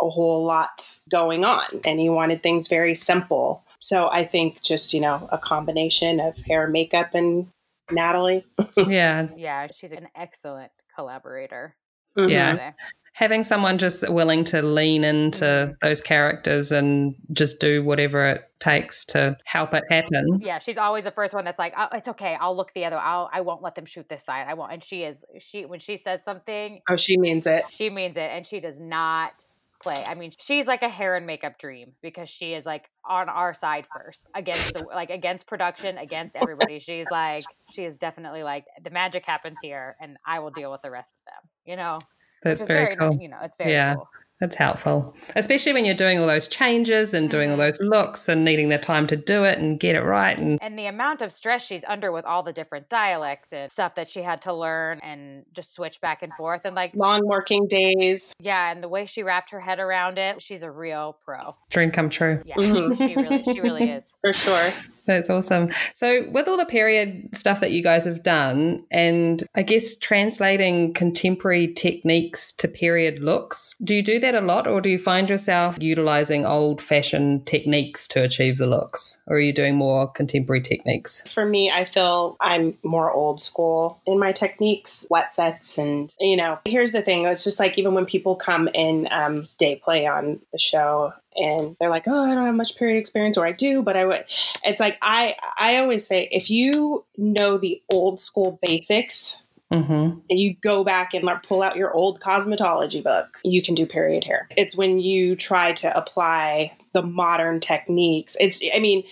a whole lot going on and he wanted things very simple. So I think just, you know, a combination of hair, makeup, and Natalie. yeah, Yeah, she's an excellent collaborator. Mm-hmm. Yeah. I'd say. having someone just willing to lean into those characters and just do whatever it takes to help it happen. Yeah, she's always the first one that's like, oh, "It's okay, I'll look the other. I'll I won't let them shoot this side. I won't." And she is she when she says something, Oh, she means it. she means it, and she does not play. I mean, she's like a hair and makeup dream because she is like on our side first against the like against production, against everybody. She's like she is definitely like the magic happens here, and I will deal with the rest of them. You know, That's Which is very, cool. You know, it's very Yeah. cool. That's helpful, especially when you're doing all those changes and doing all those looks and needing the time to do it and get it right. And And the amount of stress she's under with all the different dialects and stuff that she had to learn and just switch back and forth. And like, Long working days. yeah, and the way she wrapped her head around it, she's a real pro. dream come true. Yeah, Mhm. she really, she really is. For sure. That's awesome. So, with all the period stuff that you guys have done, and I guess translating contemporary techniques to period looks, do you do that a lot, or do you find yourself utilizing old fashioned techniques to achieve the looks, or are you doing more contemporary techniques? For me, I feel I'm more old school in my techniques, wet sets, and you know, here's the thing. It's just like even when people come in um, day play on the show and they're like, "Oh, I don't have much period experience," or I do, but I would. It's like I I always say, if you know the old school basics, Mm-hmm. and you go back and like, pull out your old cosmetology book, you can do period hair. It's when you try to apply the modern techniques. It's, I mean,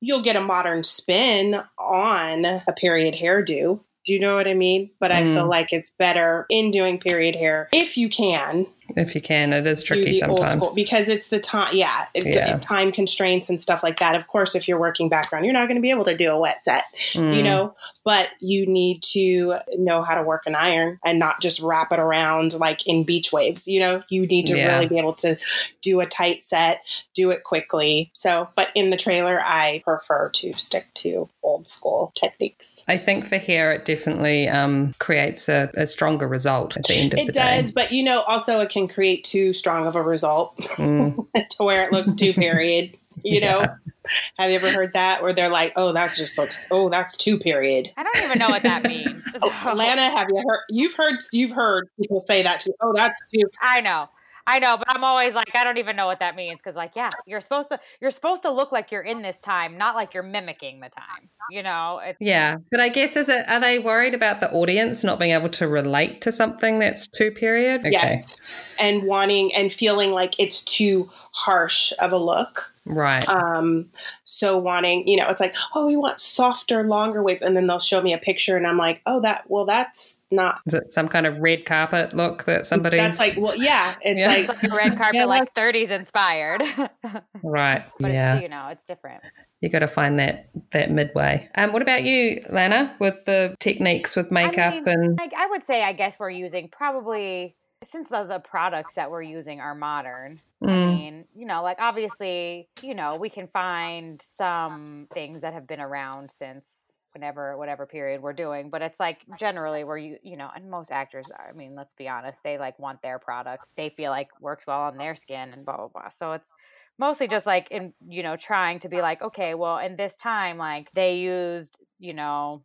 you'll get a modern spin on a period hairdo. Do you know what I mean? But I feel Mm. like it's better in doing period hair if you can If you can, it is tricky sometimes. because it's the time. Yeah, it, Yeah. time constraints and stuff like that. Of course, if you're working background, you're not going to be able to do a wet set you Mm. know but you need to know how to work an iron and not just wrap it around like in beach waves you know you need to Yeah. really be able to do a tight set do it quickly so but in the trailer i prefer to stick to old school techniques I think for hair, it definitely um, creates a, a stronger result at the end of the it day. does but you know also it can create too strong of a result Mm. to where it looks too period you know have you ever heard that where they're like oh that just looks oh that's too period I don't even know what that means. Oh, Lana, have you heard? You've heard. You've heard people say that too. Oh, that's too. I know. I know, but I'm always like, I don't even know what that means because, like, yeah, you're supposed to, you're supposed to look like you're in this time, not like you're mimicking the time. You know, it's, Yeah, but I guess is it are they worried about the audience not being able to relate to something that's too period? Okay. Yes, and wanting and feeling like it's too harsh of a look. Right. Um, so wanting, you know, it's like, oh, we want softer, longer waves, and then they'll show me a picture, and I'm like, oh, that, well, that's not. is it some kind of red carpet look that somebody? That's like, well, yeah, it's Yeah. it's like, like a red carpet, Yeah, like 30s inspired. right. but yeah. it's, you know, it's different. you got to find that that midway. Um, what about you, Lana, with the techniques with makeup mean, and Like, I would say, I guess we're using probably, since the, the products that we're using are modern, I Mm, mean, you know, like obviously, you know, we can find some things that have been around since whenever whatever period we're doing, but it's like generally where you you know, and most actors are, I mean, let's be honest, they like want their products. They feel like works well on their skin and blah blah blah. So it's mostly just like in you know, trying to be like, okay, well, in this time like they used, you know,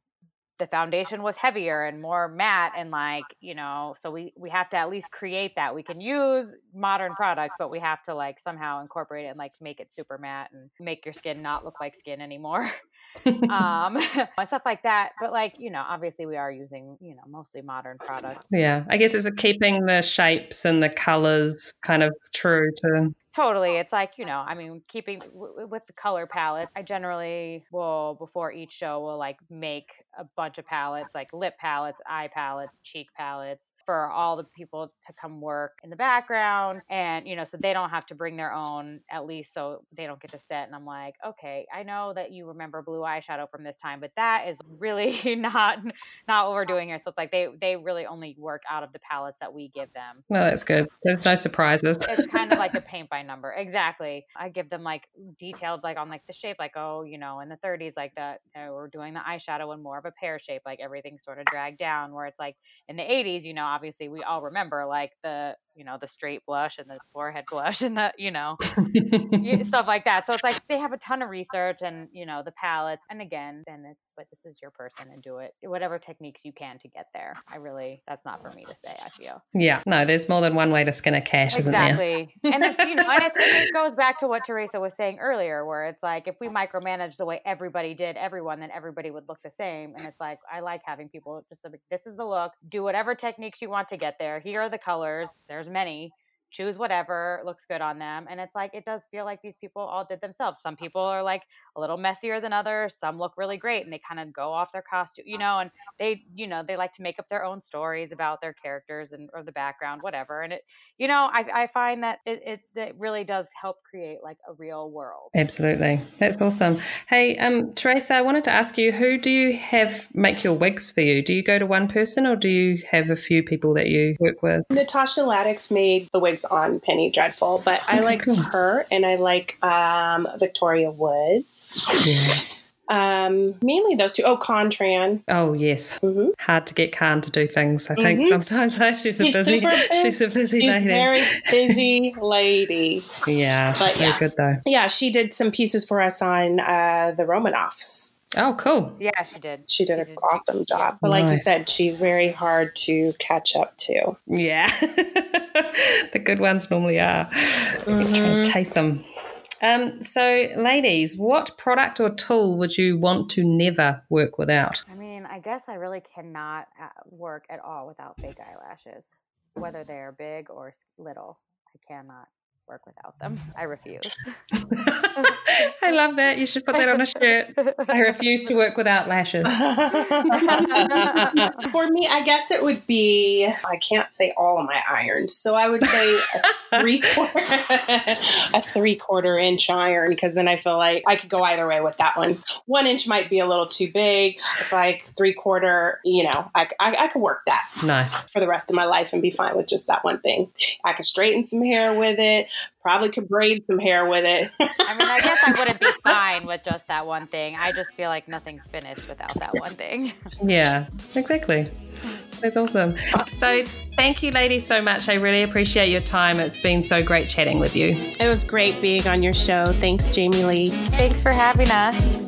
the foundation was heavier and more matte and like you know so we we have to at least create that. We can use modern products but we have to like somehow incorporate it and like make it super matte and make your skin not look like skin anymore. Um and stuff like that but like you know obviously we are using you know mostly modern products. Yeah, I guess is it keeping the shapes and the colors kind of true to Totally. Oh, it's like, you know, I mean, keeping w- w- with the color palette, I generally will, before each show, will like make a bunch of palettes, like lip palettes, eye palettes, cheek palettes for all the people to come work in the background. And, you know, so they don't have to bring their own, at least so they don't get to set. And I'm like, okay, I know that you remember blue eyeshadow from this time, but that is really not, not what we're doing here. So it's like they, they really only work out of the palettes that we give them No, that's good. There's no surprises. it's kind of like a paint by number exactly i give them like detailed like on like the shape like oh you know in the 30s like that uh, we're doing the eyeshadow in more of a pear shape like everything's sort of dragged down where it's like in the 80s you know obviously we all remember like the you know the straight blush and the forehead blush and the you know stuff like that. So it's like they have a ton of research and you know the palettes and again then it's but this is your person and do it whatever techniques you can to get there. I really that's not for me to say i feel. Yeah, no, there's more than one way to skin a cat, isn't there? exactly and it's you know and it's, it goes back to what Theraesa was saying earlier where it's like if we micromanage the way everybody did everyone then everybody would look the same and it's like i like having people just like this is the look do whatever techniques you want to get there. Here are the colors. There's many choose whatever looks good on them. And it's like, it does feel like these people all did themselves. Some people are like a little messier than others. Some look really great and they kind of go off their costume, you know, and they, you know, they like to make up their own stories about their characters and or the background, whatever. And it, you know, I, I find that it, it, it really does help create like a real world. Absolutely. That's awesome. Hey, um, Theraesa, I wanted to ask you, who do you have make your wigs for you? Do you go to one person or do you have a few people that you work with? Natascha Ladek made the wigs on Penny Dreadful, but I like her and I like um, Victoria Woods. Yeah. Um, mainly those two. Oh, Contran. Oh yes. Mhm. Hard to get Khan to do things. I think Mhm. sometimes she's a She's busy. She's a busy She's lady. very busy lady. yeah, But yeah. good though. Yeah, she did some pieces for us on uh, the Romanoffs. Oh, cool. Yeah, she did. She did She an did. awesome job. But like you said, she's very hard to catch up to. Yeah, the good ones normally are. You try chase them. Um, so, ladies, what product or tool would you want to never work without? I mean, I guess I really cannot uh, work at all without fake eyelashes, whether they are big or little. I cannot work without them. I refuse. I love that. You should put that on a shirt. I refuse to work without lashes. For me, I guess it would be I can't say all of my irons, so I would say a three quarter a three quarter inch iron because then I feel like I could go either way with that one. One inch might be a little too big. If like three quarter, you know, I, I, I could work that Nice. for the rest of my life and be fine with just that one thing. I could straighten some hair with it. Probably could braid some hair with it. I mean, I guess I wouldn't be fine with just that one thing. I just feel like nothing's finished without that one thing. Yeah, exactly. That's awesome. So, thank you, ladies, so much. I really appreciate your time. It's been so great chatting with you. it was great being on your show. Thanks, Jamie Lee. Thanks for having us.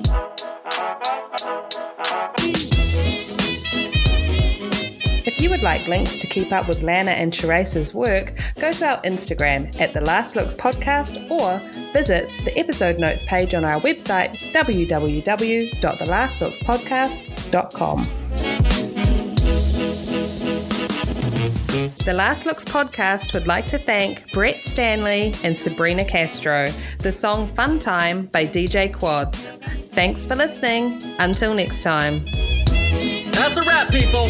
If you would like links to keep up with Lana and Theraesa's work, go to our Instagram at The Last Looks Podcast or visit the episode notes page on our website www.thelastlookspodcast.com. The Last Looks podcast would like to thank Brett Stanley and Sabrina Castro. The song Fun Time by DJ Quads. Thanks for listening. Until next time. That's a wrap, people.